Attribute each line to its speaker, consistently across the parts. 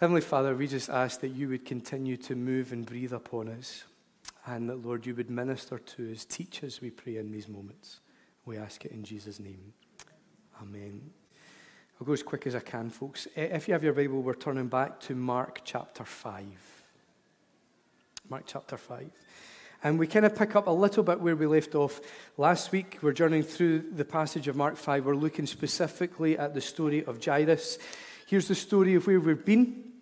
Speaker 1: Heavenly Father, we just ask that you would continue to move and breathe upon us, and that, Lord, you would minister to us, teach us, we pray, in these moments. We ask it in Jesus' name. Amen. I'll go as quick as I can, folks. Eh, if you have your Bible, we're turning back to Mark chapter 5. Mark chapter 5. And we kind of pick up a little bit where we left off last week. We're journeying through the passage of Mark 5. We're looking specifically at the story of Jairus. Here's the story of where we've been.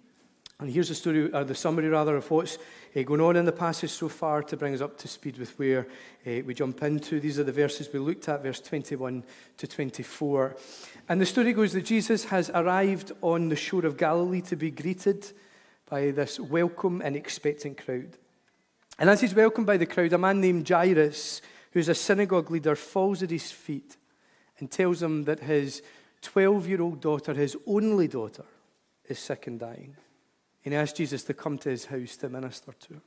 Speaker 1: And here's the story, or the summary rather, of what's uh, going on in the passage so far to bring us up to speed with where uh, we jump into. These are the verses we looked at, verse 21 to 24. And the story goes that Jesus has arrived on the shore of Galilee to be greeted by this welcome and expectant crowd. And as he's welcomed by the crowd, a man named Jairus, who's a synagogue leader, falls at his feet and tells him that his 12 year old daughter, his only daughter, is sick and dying. And he asks Jesus to come to his house to minister to her.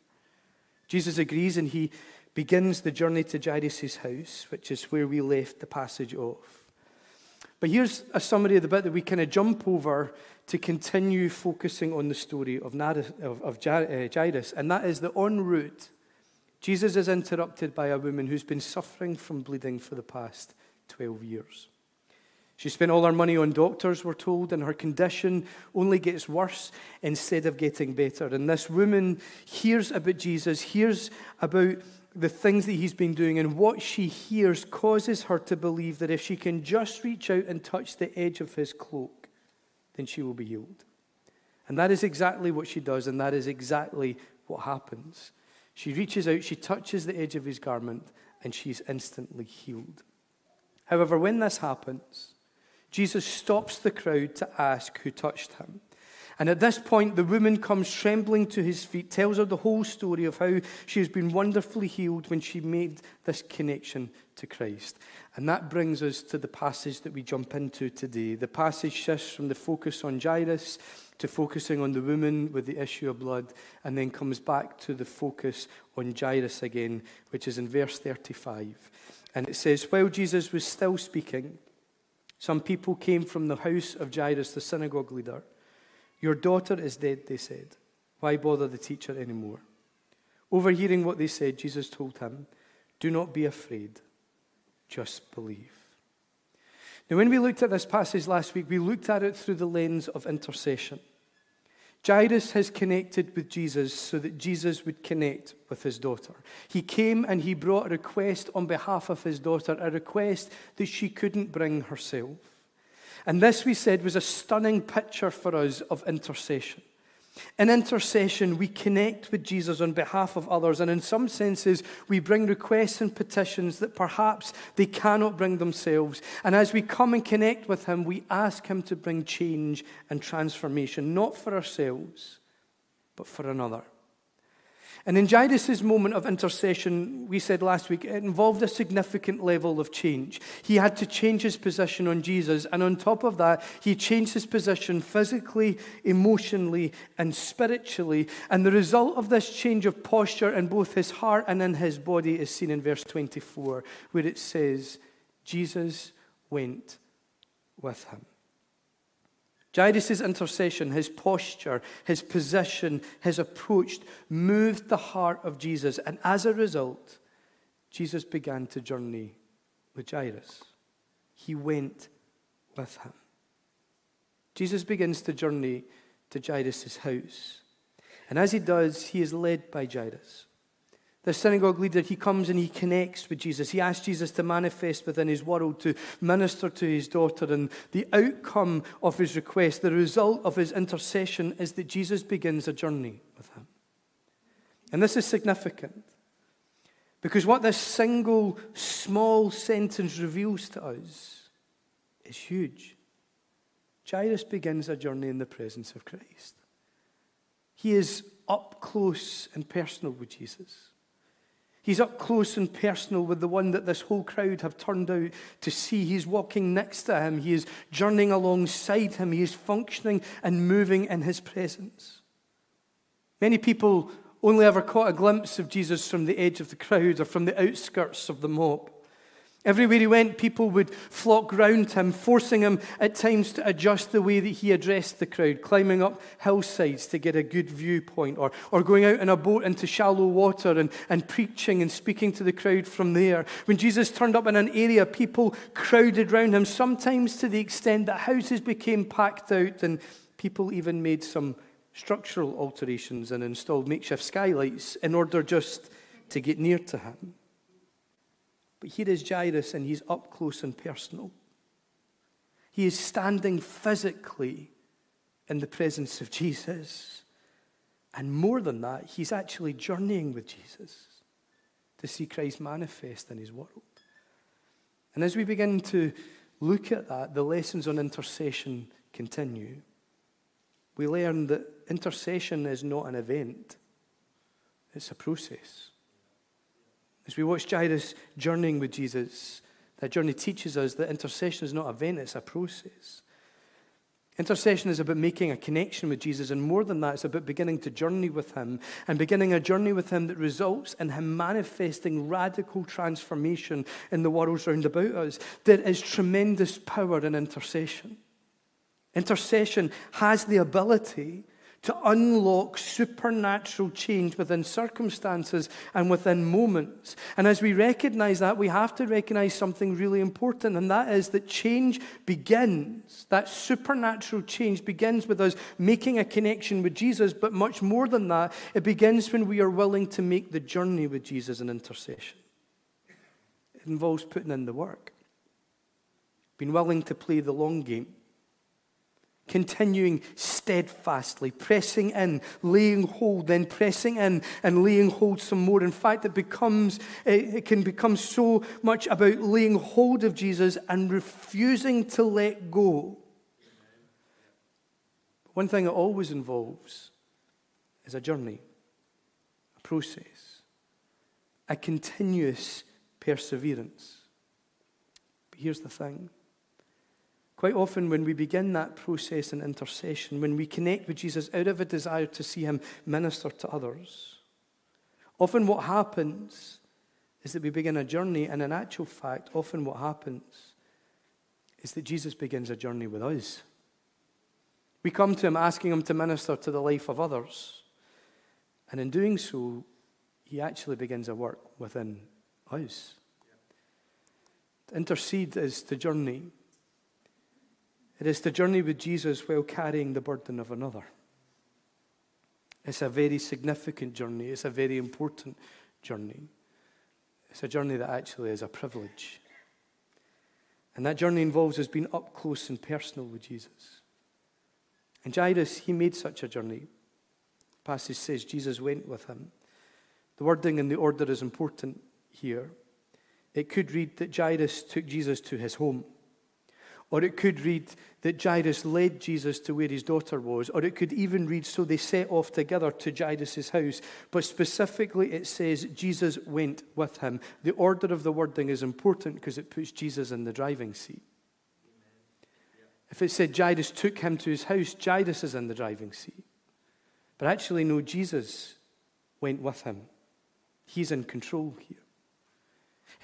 Speaker 1: Jesus agrees and he begins the journey to Jairus' house, which is where we left the passage off. But here's a summary of the bit that we kind of jump over to continue focusing on the story of, of, of uh, Jairus, and that is that en route, Jesus is interrupted by a woman who's been suffering from bleeding for the past 12 years. She spent all her money on doctors, we're told, and her condition only gets worse instead of getting better. And this woman hears about Jesus, hears about the things that he's been doing, and what she hears causes her to believe that if she can just reach out and touch the edge of his cloak, then she will be healed. And that is exactly what she does, and that is exactly what happens. She reaches out, she touches the edge of his garment, and she's instantly healed. However, when this happens, Jesus stops the crowd to ask who touched him. And at this point, the woman comes trembling to his feet, tells her the whole story of how she has been wonderfully healed when she made this connection to Christ. And that brings us to the passage that we jump into today. The passage shifts from the focus on Jairus to focusing on the woman with the issue of blood, and then comes back to the focus on Jairus again, which is in verse 35. And it says, While Jesus was still speaking, some people came from the house of Jairus, the synagogue leader. Your daughter is dead, they said. Why bother the teacher anymore? Overhearing what they said, Jesus told him, Do not be afraid, just believe. Now, when we looked at this passage last week, we looked at it through the lens of intercession. Jairus has connected with Jesus so that Jesus would connect with his daughter. He came and he brought a request on behalf of his daughter, a request that she couldn't bring herself. And this, we said, was a stunning picture for us of intercession. In intercession, we connect with Jesus on behalf of others, and in some senses, we bring requests and petitions that perhaps they cannot bring themselves. And as we come and connect with Him, we ask Him to bring change and transformation, not for ourselves, but for another. And in Jairus' moment of intercession, we said last week, it involved a significant level of change. He had to change his position on Jesus. And on top of that, he changed his position physically, emotionally, and spiritually. And the result of this change of posture in both his heart and in his body is seen in verse 24, where it says, Jesus went with him. Jairus' intercession, his posture, his position, his approach moved the heart of Jesus. And as a result, Jesus began to journey with Jairus. He went with him. Jesus begins to journey to Jairus' house. And as he does, he is led by Jairus the synagogue leader, he comes and he connects with Jesus. He asks Jesus to manifest within his world, to minister to his daughter. And the outcome of his request, the result of his intercession, is that Jesus begins a journey with him. And this is significant because what this single small sentence reveals to us is huge. Jairus begins a journey in the presence of Christ. He is up close and personal with Jesus. He's up close and personal with the one that this whole crowd have turned out to see. He's walking next to him. He is journeying alongside him. He is functioning and moving in his presence. Many people only ever caught a glimpse of Jesus from the edge of the crowd or from the outskirts of the mob. Everywhere he went, people would flock round him, forcing him at times to adjust the way that he addressed the crowd, climbing up hillsides to get a good viewpoint, or, or going out in a boat into shallow water and, and preaching and speaking to the crowd from there. When Jesus turned up in an area, people crowded round him, sometimes to the extent that houses became packed out, and people even made some structural alterations and installed makeshift skylights in order just to get near to him. But here is Jairus, and he's up close and personal. He is standing physically in the presence of Jesus. And more than that, he's actually journeying with Jesus to see Christ manifest in his world. And as we begin to look at that, the lessons on intercession continue. We learn that intercession is not an event, it's a process. As we watch Jairus journeying with Jesus, that journey teaches us that intercession is not an event, it's a process. Intercession is about making a connection with Jesus, and more than that, it's about beginning to journey with Him and beginning a journey with Him that results in Him manifesting radical transformation in the worlds round about us. There is tremendous power in intercession. Intercession has the ability to unlock supernatural change within circumstances and within moments. And as we recognize that, we have to recognize something really important, and that is that change begins, that supernatural change begins with us making a connection with Jesus, but much more than that, it begins when we are willing to make the journey with Jesus in intercession. It involves putting in the work, being willing to play the long game continuing steadfastly, pressing in, laying hold, then pressing in and laying hold some more. In fact, it becomes it can become so much about laying hold of Jesus and refusing to let go. One thing it always involves is a journey, a process, a continuous perseverance. But here's the thing Quite often, when we begin that process in intercession, when we connect with Jesus out of a desire to see him minister to others, often what happens is that we begin a journey, and in actual fact, often what happens is that Jesus begins a journey with us. We come to him asking him to minister to the life of others, and in doing so, he actually begins a work within us. To intercede is to journey. It is to journey with Jesus while carrying the burden of another. It's a very significant journey. It's a very important journey. It's a journey that actually is a privilege. And that journey involves us being up close and personal with Jesus. And Jairus, he made such a journey. The passage says Jesus went with him. The wording and the order is important here. It could read that Jairus took Jesus to his home. Or it could read that Jairus led Jesus to where his daughter was. Or it could even read, so they set off together to Jairus' house. But specifically, it says Jesus went with him. The order of the wording is important because it puts Jesus in the driving seat. If it said Jairus took him to his house, Jairus is in the driving seat. But actually, no, Jesus went with him. He's in control here.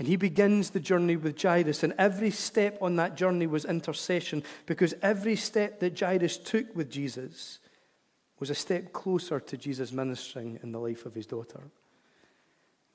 Speaker 1: And he begins the journey with Jairus, and every step on that journey was intercession because every step that Jairus took with Jesus was a step closer to Jesus ministering in the life of his daughter.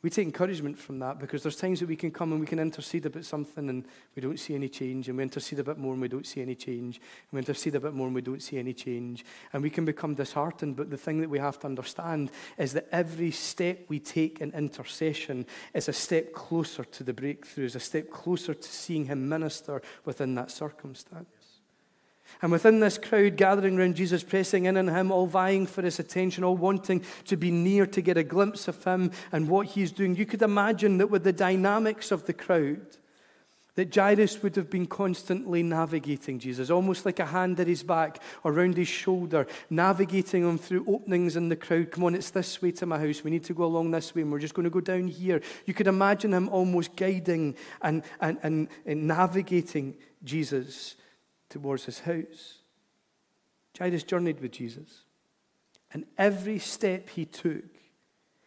Speaker 1: We take encouragement from that because there's times that we can come and we can intercede about something and we don't see any change, and we intercede a bit more and we don't see any change, and we intercede a bit more and we don't see any change, and we can become disheartened. But the thing that we have to understand is that every step we take in intercession is a step closer to the breakthrough, is a step closer to seeing Him minister within that circumstance. And within this crowd gathering around Jesus, pressing in on him, all vying for his attention, all wanting to be near to get a glimpse of him and what he's doing, you could imagine that with the dynamics of the crowd, that Jairus would have been constantly navigating Jesus, almost like a hand at his back or round his shoulder, navigating him through openings in the crowd. Come on, it's this way to my house. We need to go along this way, and we're just going to go down here. You could imagine him almost guiding and, and, and, and navigating Jesus towards his house. Jairus journeyed with Jesus. And every step he took,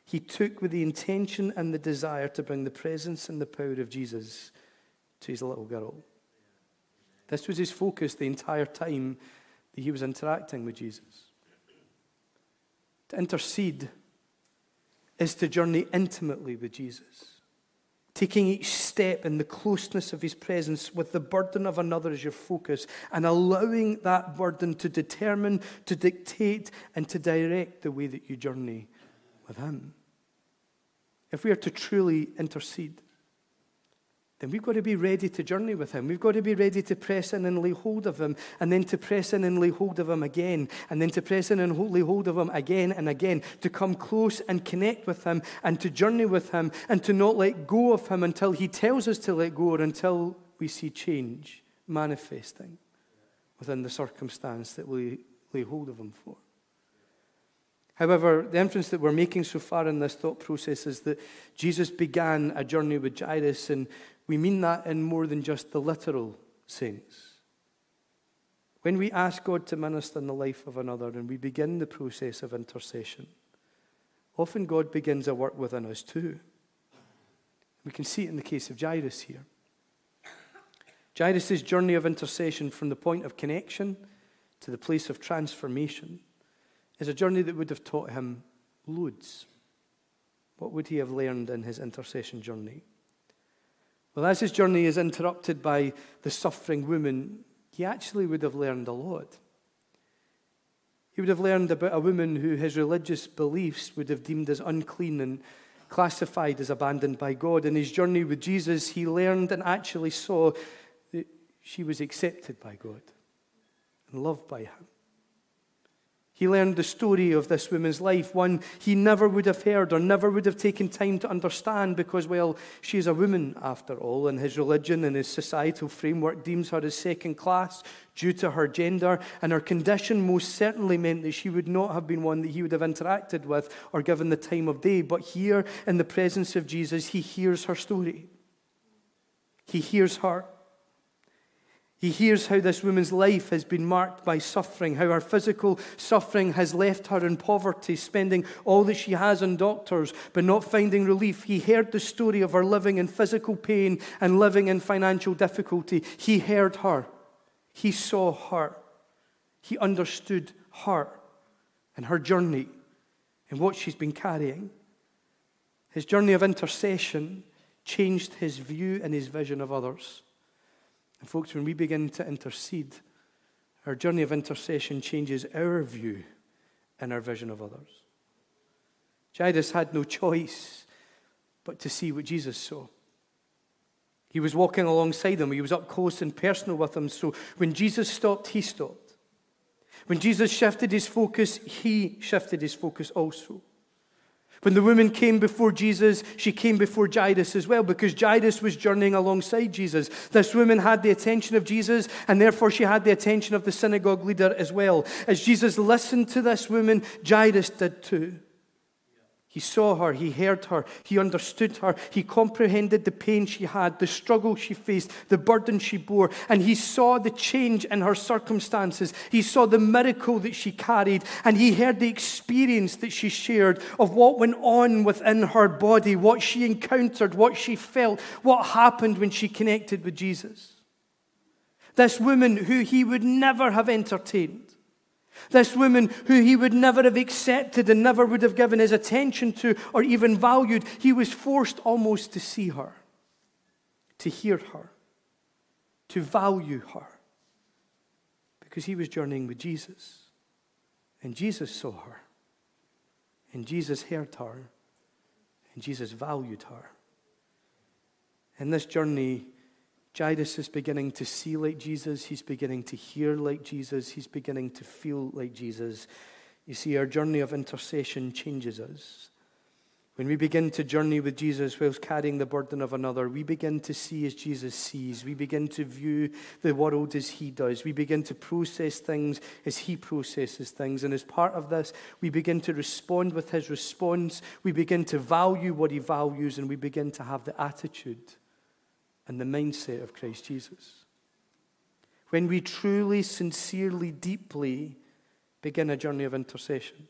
Speaker 1: he took with the intention and the desire to bring the presence and the power of Jesus to his little girl. This was his focus the entire time that he was interacting with Jesus. To intercede is to journey intimately with Jesus taking each step in the closeness of his presence with the burden of another as your focus, and allowing that burden to determine, to dictate, and to direct the way that you journey with him. If we are to truly intercede, then we've got to be ready to journey with him. We've got to be ready to press in and lay hold of him, and then to press in and lay hold of him again, and then to press in and lay hold of him again and again, to come close and connect with him, and to journey with him, and to not let go of him until he tells us to let go or until we see change manifesting within the circumstance that we lay hold of him for. However, the inference that we're making so far in this thought process is that Jesus began a journey with Jairus, and we mean that in more than just the literal sense. When we ask God to minister in the life of another and we begin the process of intercession, often God begins a work within us too. We can see it in the case of Jairus here. Jairus' journey of intercession from the point of connection to the place of transformation is a journey that would have taught him loads. What would he have learned in his intercession journey? Well, as his journey is interrupted by the suffering woman, he actually would have learned a lot. He would have learned about a woman who his religious beliefs would have deemed as unclean and classified as abandoned by God. In his journey with Jesus, he learned and actually saw that she was accepted by God and loved by him. He learned the story of this woman's life, one he never would have heard or never would have taken time to understand because, well, she is a woman after all, and his religion and his societal framework deems her as second class due to her gender, and her condition most certainly meant that she would not have been one that he would have interacted with or given the time of day. But here, in the presence of Jesus, he hears her story. He hears her. He hears how this woman's life has been marked by suffering, how her physical suffering has left her in poverty, spending all that she has on doctors, but not finding relief. He heard the story of her living in physical pain and living in financial difficulty. He heard her. He saw her. He understood her and her journey and what she's been carrying. His journey of intercession changed his view and his vision of others. And, folks, when we begin to intercede, our journey of intercession changes our view and our vision of others. Jairus had no choice but to see what Jesus saw. He was walking alongside him, he was up close and personal with him. So when Jesus stopped, he stopped. When Jesus shifted his focus, he shifted his focus also. When the woman came before Jesus, she came before Jairus as well because Jairus was journeying alongside Jesus. This woman had the attention of Jesus and therefore she had the attention of the synagogue leader as well. As Jesus listened to this woman, Jairus did too. He saw her, he heard her, he understood her, he comprehended the pain she had, the struggle she faced, the burden she bore, and he saw the change in her circumstances. He saw the miracle that she carried, and he heard the experience that she shared of what went on within her body, what she encountered, what she felt, what happened when she connected with Jesus. This woman who he would never have entertained this woman who he would never have accepted and never would have given his attention to or even valued, he was forced almost to see her, to hear her, to value her, because he was journeying with Jesus. And Jesus saw her, and Jesus heard her, and Jesus valued her. In this journey, Jairus is beginning to see like Jesus. He's beginning to hear like Jesus. He's beginning to feel like Jesus. You see, our journey of intercession changes us. When we begin to journey with Jesus whilst carrying the burden of another, we begin to see as Jesus sees. We begin to view the world as He does. We begin to process things as He processes things. And as part of this, we begin to respond with His response. We begin to value what He values, and we begin to have the attitude and the mindset of Christ Jesus. When we truly, sincerely, deeply begin a journey of intercession.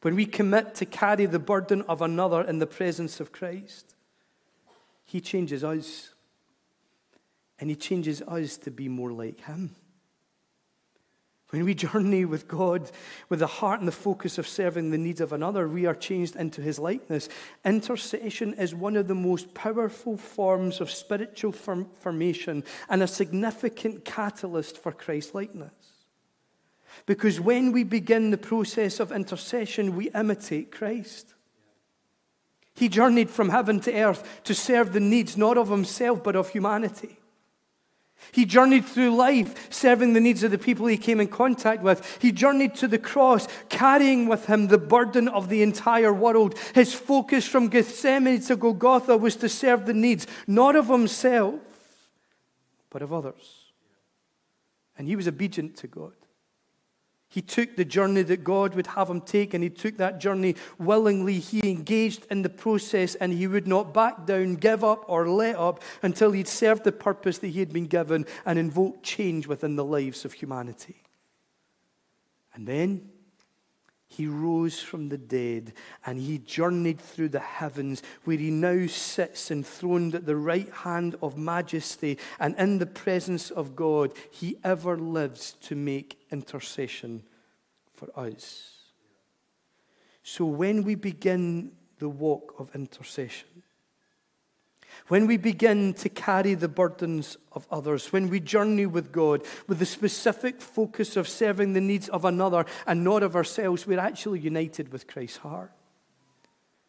Speaker 1: When we commit to carry the burden of another in the presence of Christ, He changes us. and He changes us to be more like Him. When we journey with God with the heart and the focus of serving the needs of another, we are changed into his likeness. Intercession is one of the most powerful forms of spiritual formation and a significant catalyst for Christ likeness. Because when we begin the process of intercession, we imitate Christ. He journeyed from heaven to earth to serve the needs not of himself but of humanity. He journeyed through life serving the needs of the people he came in contact with. He journeyed to the cross, carrying with him the burden of the entire world. His focus from Gethsemane to Golgotha was to serve the needs, not of himself, but of others. And he was obedient to God. He took the journey that God would have him take, and he took that journey willingly. He engaged in the process, and he would not back down, give up, or let up until he'd served the purpose that he had been given and invoked change within the lives of humanity. And then he rose from the dead and he journeyed through the heavens, where he now sits enthroned at the right hand of majesty. And in the presence of God, he ever lives to make intercession for us. So when we begin the walk of intercession, when we begin to carry the burdens of others, when we journey with God with the specific focus of serving the needs of another and not of ourselves, we're actually united with Christ's heart.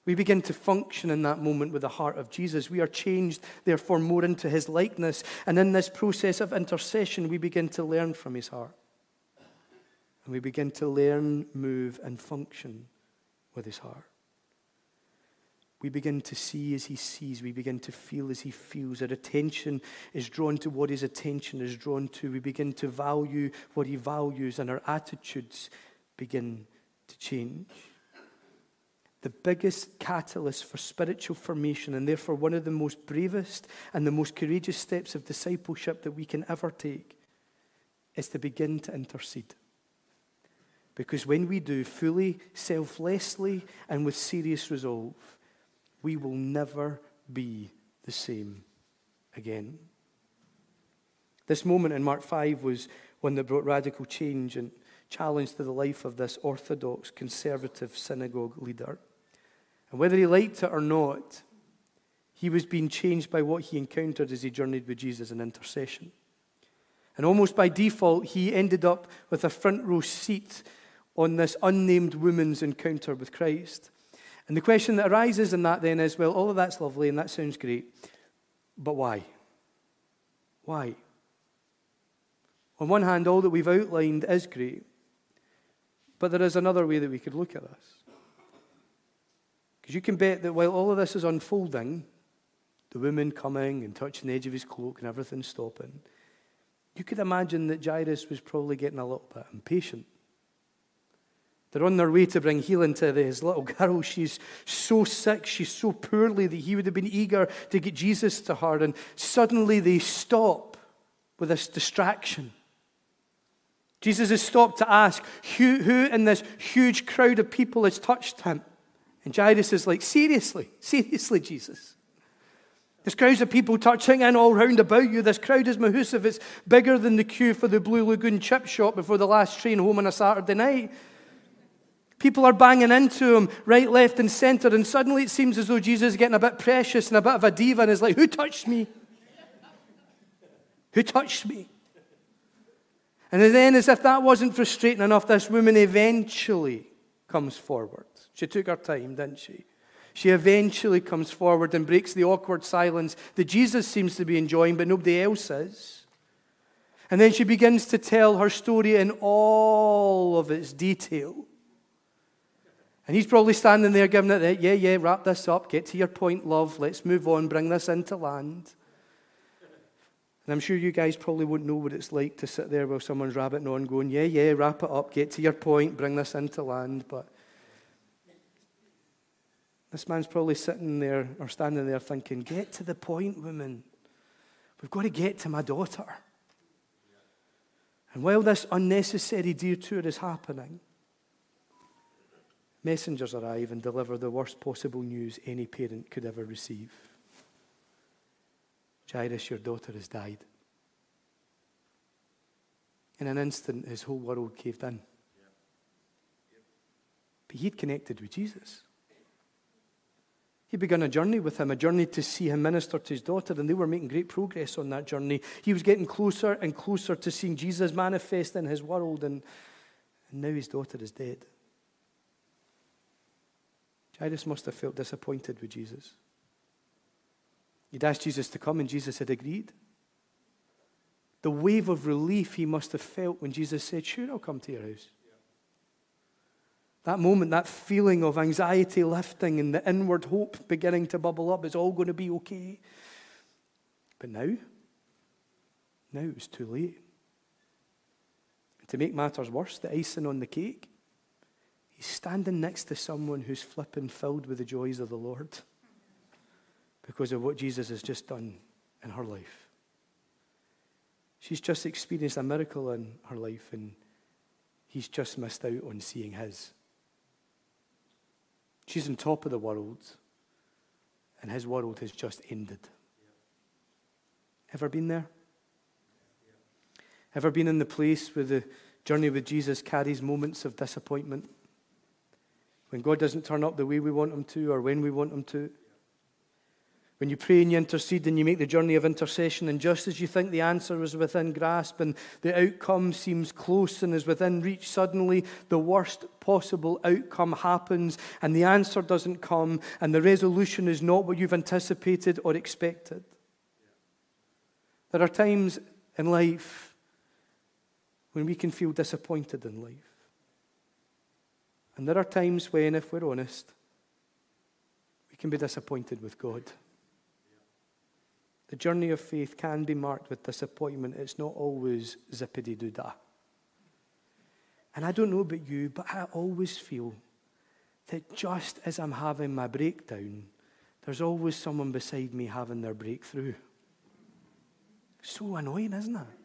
Speaker 1: We begin to function in that moment with the heart of Jesus. We are changed, therefore, more into his likeness. And in this process of intercession, we begin to learn from his heart. And we begin to learn, move, and function with his heart. We begin to see as he sees. We begin to feel as he feels. Our attention is drawn to what his attention is drawn to. We begin to value what he values, and our attitudes begin to change. The biggest catalyst for spiritual formation, and therefore one of the most bravest and the most courageous steps of discipleship that we can ever take, is to begin to intercede. Because when we do fully, selflessly, and with serious resolve, we will never be the same again. This moment in Mark 5 was one that brought radical change and challenge to the life of this orthodox, conservative synagogue leader. And whether he liked it or not, he was being changed by what he encountered as he journeyed with Jesus in intercession. And almost by default, he ended up with a front row seat on this unnamed woman's encounter with Christ. And the question that arises in that then is well, all of that's lovely and that sounds great, but why? Why? On one hand, all that we've outlined is great, but there is another way that we could look at this. Because you can bet that while all of this is unfolding, the woman coming and touching the edge of his cloak and everything stopping, you could imagine that Jairus was probably getting a little bit impatient. They're on their way to bring healing to this little girl. She's so sick, she's so poorly that he would have been eager to get Jesus to her. And suddenly they stop with this distraction. Jesus has stopped to ask who, who in this huge crowd of people has touched him. And Jairus is like, Seriously, seriously, Jesus. This crowd of people touching in all round about you. This crowd is massive. It's bigger than the queue for the Blue Lagoon chip shop before the last train home on a Saturday night. People are banging into him right, left, and center, and suddenly it seems as though Jesus is getting a bit precious and a bit of a diva and is like, Who touched me? Who touched me? And then, as if that wasn't frustrating enough, this woman eventually comes forward. She took her time, didn't she? She eventually comes forward and breaks the awkward silence that Jesus seems to be enjoying, but nobody else is. And then she begins to tell her story in all of its detail. And he's probably standing there giving it, that, yeah, yeah, wrap this up, get to your point, love, let's move on, bring this into land. And I'm sure you guys probably won't know what it's like to sit there while someone's rabbiting on, going, yeah, yeah, wrap it up, get to your point, bring this into land. But this man's probably sitting there or standing there thinking, get to the point, woman. We've got to get to my daughter. And while this unnecessary detour is happening, Messengers arrive and deliver the worst possible news any parent could ever receive. Jairus, your daughter has died. in an instant, his whole world caved in. But he'd connected with Jesus. He began a journey with him, a journey to see him minister to his daughter, and they were making great progress on that journey. He was getting closer and closer to seeing Jesus manifest in his world, and, and now his daughter is dead. Jairus must have felt disappointed with Jesus. He'd asked Jesus to come, and Jesus had agreed. The wave of relief he must have felt when Jesus said, Sure, I'll come to your house. That moment, that feeling of anxiety lifting and the inward hope beginning to bubble up, it's all going to be okay. But now, now it was too late. And to make matters worse, the icing on the cake, he's standing next to someone who's flipping filled with the joys of the Lord because of what Jesus has just done in her life. She's just experienced a miracle in her life, and he's just missed out on seeing his. She's on top of the world, and his world has just ended. Ever been there? Ever been in the place where the journey with Jesus carries moments of disappointment? When God doesn't turn up the way we want him to or when we want him to? When you pray and you intercede and you make the journey of intercession, and just as you think the answer is within grasp and the outcome seems close and is within reach, suddenly the worst possible outcome happens and the answer doesn't come and the resolution is not what you've anticipated or expected. There are times in life when we can feel disappointed in life. And there are times when, if we're honest, we can be disappointed with God. The journey of faith can be marked with disappointment. It's not always zippity doo dah. And I don't know about you, but I always feel that just as I'm having my breakdown, there's always someone beside me having their breakthrough. So annoying, isn't it?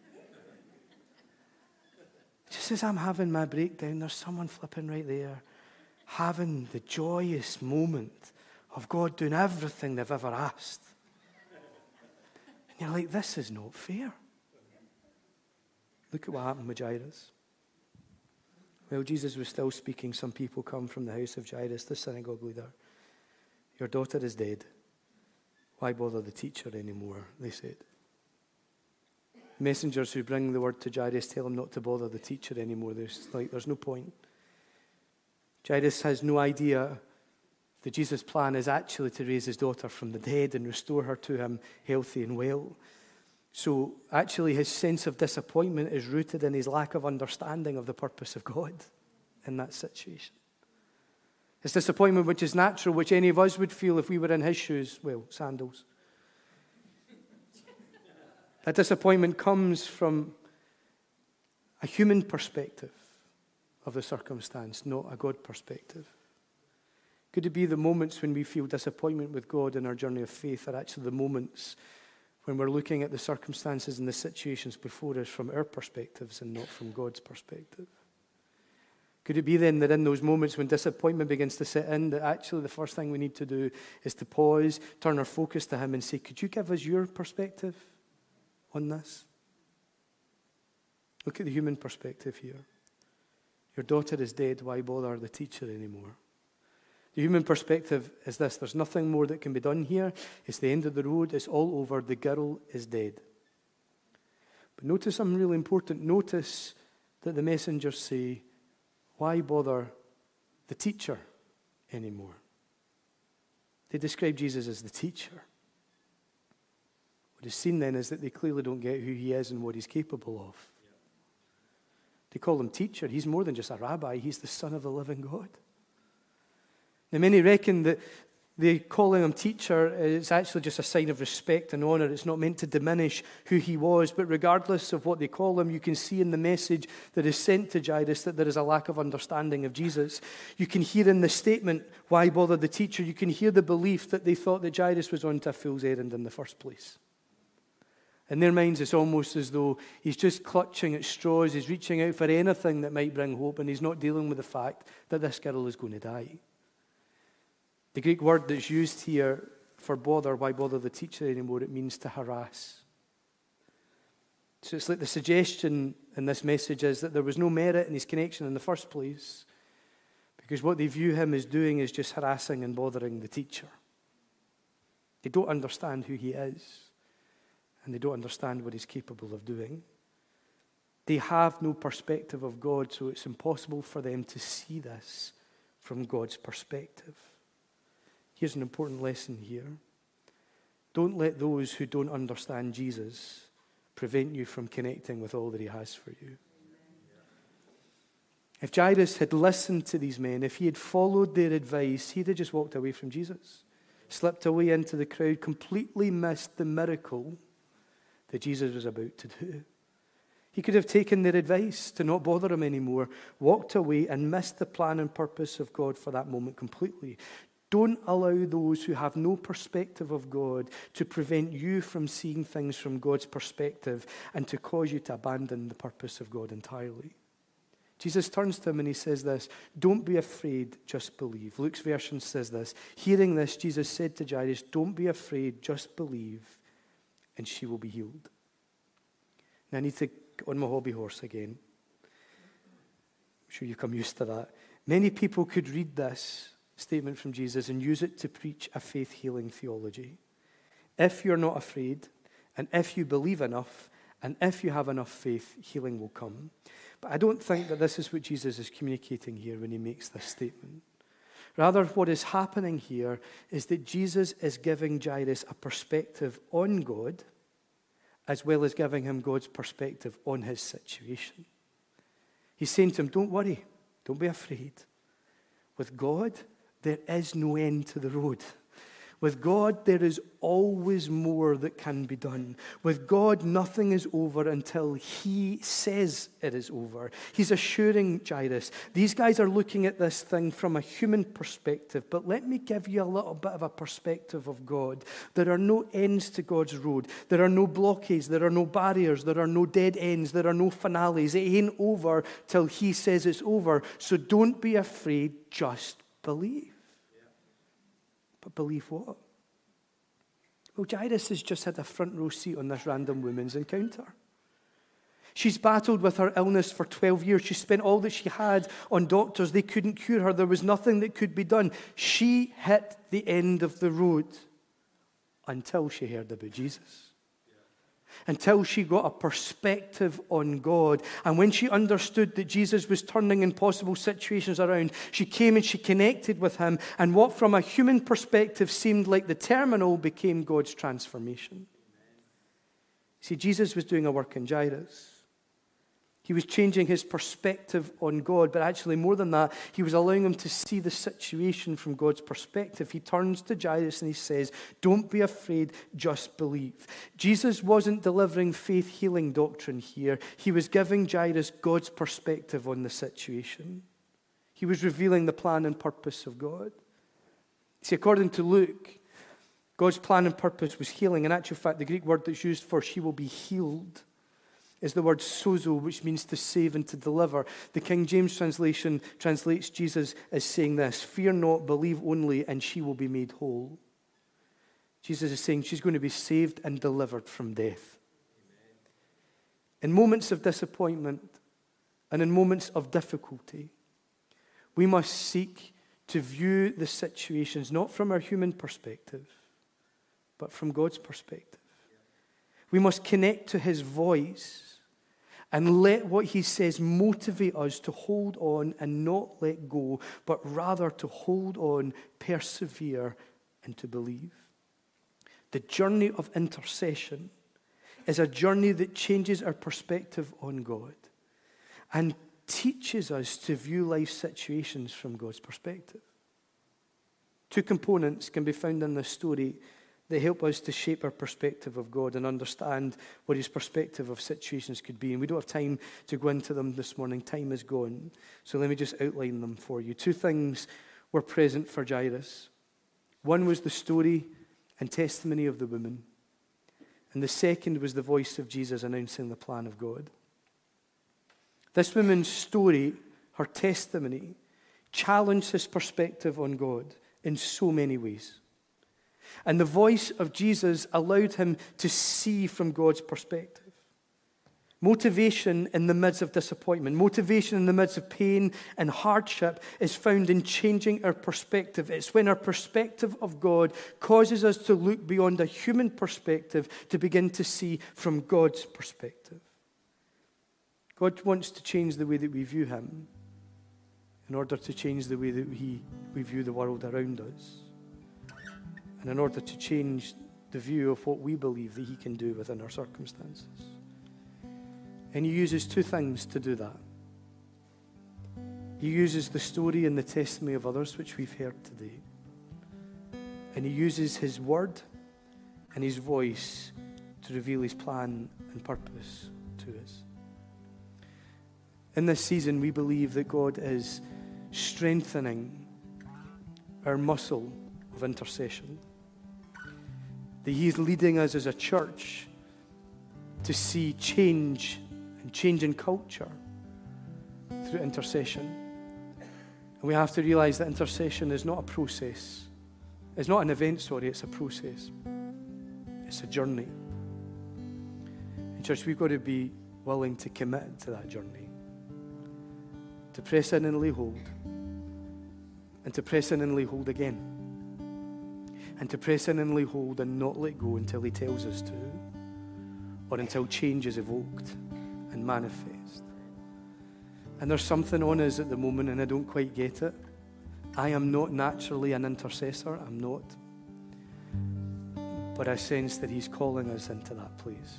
Speaker 1: Just as I'm having my breakdown, there's someone flipping right there, having the joyous moment of God doing everything they've ever asked. And you're like, this is not fair. Look at what happened with Jairus. While Jesus was still speaking, some people come from the house of Jairus, the synagogue leader. Your daughter is dead. Why bother the teacher anymore? They said. Messengers who bring the word to Jairus tell him not to bother the teacher anymore. There's like there's no point. Jairus has no idea that Jesus' plan is actually to raise his daughter from the dead and restore her to him healthy and well. So, actually, his sense of disappointment is rooted in his lack of understanding of the purpose of God in that situation. His disappointment, which is natural, which any of us would feel if we were in his shoes, well, sandals. That disappointment comes from a human perspective of the circumstance, not a God perspective. Could it be the moments when we feel disappointment with God in our journey of faith are actually the moments when we're looking at the circumstances and the situations before us from our perspectives and not from God's perspective? Could it be then that in those moments when disappointment begins to set in, that actually the first thing we need to do is to pause, turn our focus to Him, and say, Could you give us your perspective on this? Look at the human perspective here. Your daughter is dead. Why bother the teacher anymore? The human perspective is this there's nothing more that can be done here. It's the end of the road. It's all over. The girl is dead. But notice something really important. Notice that the messengers say, Why bother the teacher anymore? They describe Jesus as the teacher. Is scene then is that they clearly don't get who he is and what he's capable of. They call him teacher. He's more than just a rabbi, he's the Son of the living God. Now, many reckon that the calling him teacher is actually just a sign of respect and honor. It's not meant to diminish who he was, but regardless of what they call him, you can see in the message that is sent to Jairus that there is a lack of understanding of Jesus. You can hear in the statement, Why bother the teacher? You can hear the belief that they thought that Jairus was on to a fool's errand in the first place. In their minds, it's almost as though he's just clutching at straws, he's reaching out for anything that might bring hope, and he's not dealing with the fact that this girl is going to die. The Greek word that's used here for bother, why bother the teacher anymore? It means to harass. So it's like the suggestion in this message is that there was no merit in his connection in the first place because what they view him as doing is just harassing and bothering the teacher. They don't understand who he is, and they don't understand what he's capable of doing. They have no perspective of God, so it's impossible for them to see this from God's perspective. Here's an important lesson here. Don't let those who don't understand Jesus prevent you from connecting with all that he has for you. If Jairus had listened to these men, if he had followed their advice, he'd have just walked away from Jesus, slipped away into the crowd, completely missed the miracle that Jesus was about to do. He could have taken their advice to not bother him anymore, walked away, and missed the plan and purpose of God for that moment completely. Don't allow those who have no perspective of God to prevent you from seeing things from God's perspective and to cause you to abandon the purpose of God entirely. Jesus turns to him and he says this Don't be afraid, just believe. Luke's version says this Hearing this, Jesus said to Jairus, Don't be afraid, just believe, and she will be healed. Now I need to on my hobby horse again. I'm sure you've come used to that. Many people could read this statement from Jesus and use it to preach a faith healing theology. If you're not afraid, and if you believe enough, and if you have enough faith, healing will come. But I don't think that this is what Jesus is communicating here when he makes this statement. Rather, what is happening here is that Jesus is giving Jairus a perspective on God as well as giving him God's perspective on his situation. He's saying to him, Don't worry, don't be afraid. With God, there is no end to the road. With God, there is always more that can be done. With God, nothing is over until He says it is over. He's assuring Jairus, these guys are looking at this thing from a human perspective, but let me give you a little bit of a perspective of God. There are no ends to God's road. There are no blockades. There are no barriers. There are no dead ends. There are no finales. It ain't over till He says it's over. So don't be afraid, just believe. But believe what? Well, Jairus has just had a front row seat on this random woman's encounter. She's battled with her illness for 12 years. She spent all that she had on doctors. They couldn't cure her. There was nothing that could be done. She hit the end of the road until she heard about Jesus until she got a perspective on God. And when she understood that Jesus was turning impossible situations around, she came and she connected with him. And what from a human perspective seemed like the terminal became God's transformation. See, Jesus was doing a work in Jairus. He was changing his perspective on God, but actually, more than that, he was allowing him to see the situation from God's perspective. He turns to Jairus and he says, Don't be afraid, just believe. Jesus wasn't delivering faith healing doctrine here, he was giving Jairus God's perspective on the situation. He was revealing the plan and purpose of God. See, according to Luke, God's plan and purpose was healing. In actual fact, the Greek word that's used for she will be healed is the word sozo, which means to save and to deliver. The King James translation translates Jesus as saying this Fear not, believe only, and she will be made whole. Jesus is saying she's going to be saved and delivered from death. In moments of disappointment and in moments of difficulty, we must seek to view the situations not from our human perspective, but from God's perspective. We must connect to his voice and let what he says motivate us to hold on and not let go, but rather to hold on, persevere, and to believe. The journey of intercession is a journey that changes our perspective on God and teaches us to view life situations from God's perspective. Two components can be found in this story they help us to shape our perspective of God and understand what His perspective of situations could be. And we don't have time to go into them this morning. Time is gone. So let me just outline them for you. Two things were present for Jairus one was the story and testimony of the woman, and the second was the voice of Jesus announcing the plan of God. This woman's story, her testimony, challenged his perspective on God in so many ways. And the voice of Jesus allowed him to see from God's perspective. Motivation in the midst of disappointment, motivation in the midst of pain and hardship is found in changing our perspective. It's when our perspective of God causes us to look beyond a human perspective to begin to see from God's perspective. God wants to change the way that we view Him in order to change the way that we, we view the world around us. And in order to change the view of what we believe that He can do within our circumstances. And he uses two things to do that. He uses the story and the testimony of others, which we've heard today. And he uses his word and his voice to reveal his plan and purpose to us. In this season, we believe that God is strengthening our muscle of intercession. That He is leading us as a church to see change and change in culture through intercession. And we have to realize that intercession is not a process. It's not an event, sorry, it's a process. It's a journey. And, church, we've got to be willing to commit to that journey. To press in and lay hold. And to press in and lay hold again. And to press in and lay hold and not let go until He tells us to. Or until change is evoked and manifest. And there's something on us at the moment, and I don't quite get it. I am not naturally an intercessor, I'm not. But I sense that He's calling us into that place.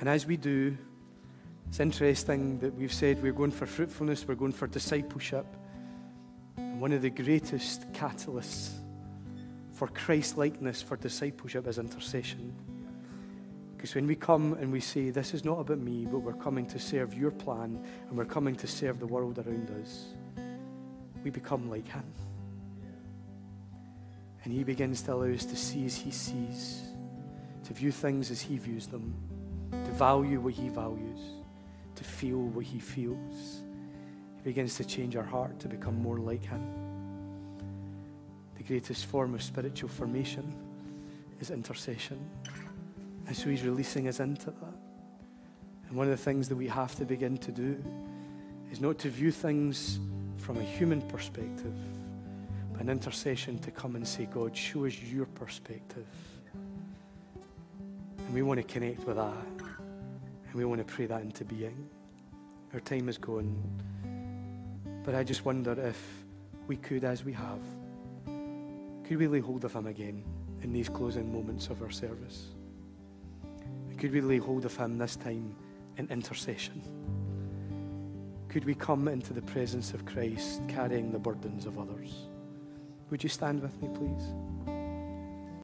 Speaker 1: And as we do, it's interesting that we've said we're going for fruitfulness, we're going for discipleship. And one of the greatest catalysts for Christ likeness, for discipleship, is intercession. Because when we come and we say, This is not about me, but we're coming to serve your plan and we're coming to serve the world around us, we become like Him. And He begins to allow us to see as He sees, to view things as He views them, to value what He values, to feel what He feels. He begins to change our heart to become more like Him. Greatest form of spiritual formation is intercession. And so he's releasing us into that. And one of the things that we have to begin to do is not to view things from a human perspective, but an intercession to come and say, God, show us your perspective. And we want to connect with that. And we want to pray that into being. Our time is gone. But I just wonder if we could, as we have, could we lay hold of him again in these closing moments of our service? Could we lay hold of Him this time in intercession? Could we come into the presence of Christ carrying the burdens of others? Would you stand with me, please?